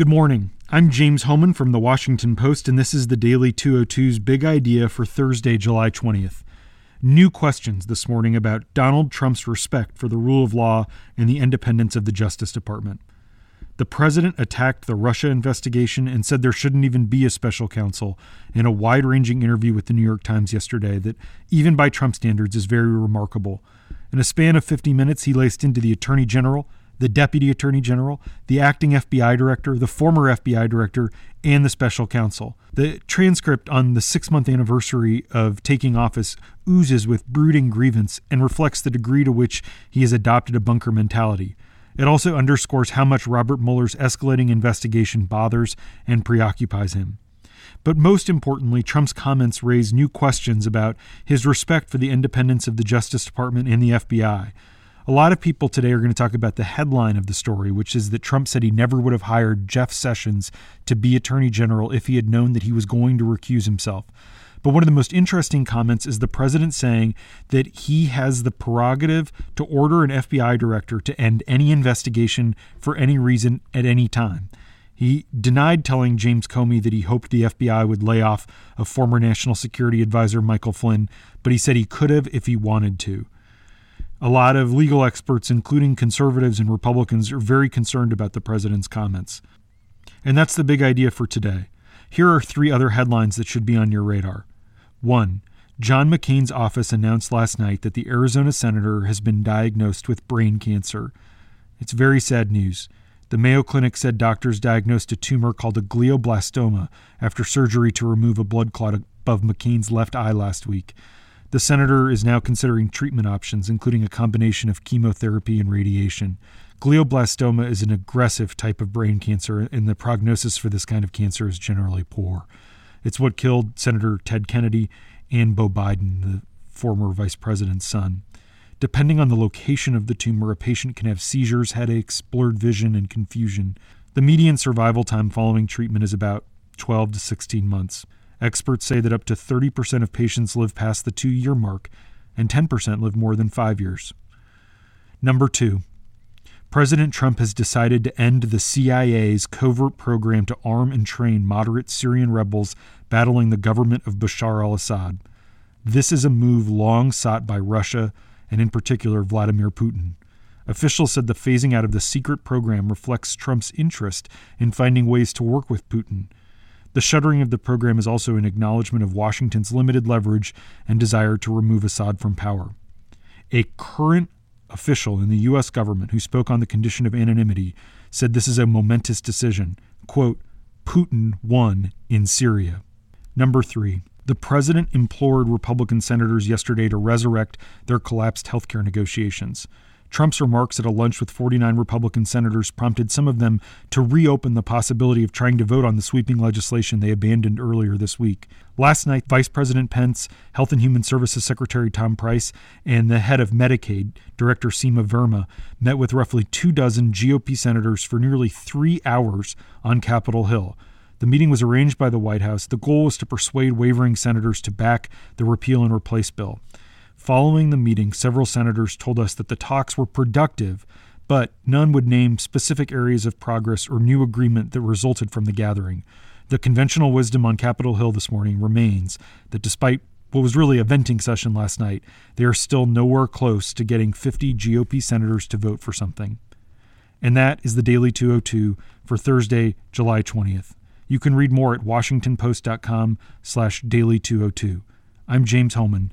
Good morning. I'm James Hohmann from the Washington Post, and this is the Daily 202's big idea for Thursday, July 20th. New questions this morning about Donald Trump's respect for the rule of law and the independence of the Justice Department. The president attacked the Russia investigation and said there shouldn't even be a special counsel in a wide ranging interview with the New York Times yesterday that, even by Trump standards, is very remarkable. In a span of 50 minutes, he laced into the Attorney General, the Deputy Attorney General, the acting FBI Director, the former FBI Director, and the Special Counsel. The transcript on the six month anniversary of taking office oozes with brooding grievance and reflects the degree to which he has adopted a bunker mentality. It also underscores how much Robert Mueller's escalating investigation bothers and preoccupies him. But most importantly, Trump's comments raise new questions about his respect for the independence of the Justice Department and the FBI. A lot of people today are going to talk about the headline of the story, which is that Trump said he never would have hired Jeff Sessions to be Attorney General if he had known that he was going to recuse himself. But one of the most interesting comments is the president saying that he has the prerogative to order an FBI director to end any investigation for any reason at any time. He denied telling James Comey that he hoped the FBI would lay off a former national security advisor, Michael Flynn, but he said he could have if he wanted to. A lot of legal experts, including conservatives and Republicans, are very concerned about the president's comments. And that's the big idea for today. Here are three other headlines that should be on your radar. 1. John McCain's office announced last night that the Arizona senator has been diagnosed with brain cancer. It's very sad news. The Mayo Clinic said doctors diagnosed a tumor called a glioblastoma after surgery to remove a blood clot above McCain's left eye last week. The senator is now considering treatment options, including a combination of chemotherapy and radiation. Glioblastoma is an aggressive type of brain cancer, and the prognosis for this kind of cancer is generally poor. It's what killed Senator Ted Kennedy and Beau Biden, the former vice president's son. Depending on the location of the tumor, a patient can have seizures, headaches, blurred vision, and confusion. The median survival time following treatment is about 12 to 16 months. Experts say that up to 30% of patients live past the two year mark, and 10% live more than five years. Number two, President Trump has decided to end the CIA's covert program to arm and train moderate Syrian rebels battling the government of Bashar al Assad. This is a move long sought by Russia and, in particular, Vladimir Putin. Officials said the phasing out of the secret program reflects Trump's interest in finding ways to work with Putin. The shuttering of the program is also an acknowledgement of Washington's limited leverage and desire to remove Assad from power. A current official in the U.S. government who spoke on the condition of anonymity said this is a momentous decision. Quote, Putin won in Syria. Number three, the president implored Republican senators yesterday to resurrect their collapsed healthcare negotiations. Trump's remarks at a lunch with 49 Republican senators prompted some of them to reopen the possibility of trying to vote on the sweeping legislation they abandoned earlier this week. Last night, Vice President Pence, Health and Human Services Secretary Tom Price, and the head of Medicaid, Director Seema Verma, met with roughly two dozen GOP senators for nearly three hours on Capitol Hill. The meeting was arranged by the White House. The goal was to persuade wavering senators to back the repeal and replace bill. Following the meeting, several senators told us that the talks were productive, but none would name specific areas of progress or new agreement that resulted from the gathering. The conventional wisdom on Capitol Hill this morning remains that despite what was really a venting session last night, they are still nowhere close to getting 50 GOP senators to vote for something. And that is the Daily 202 for Thursday, July 20th. You can read more at washingtonpost.com slash daily 202. I'm James Hohmann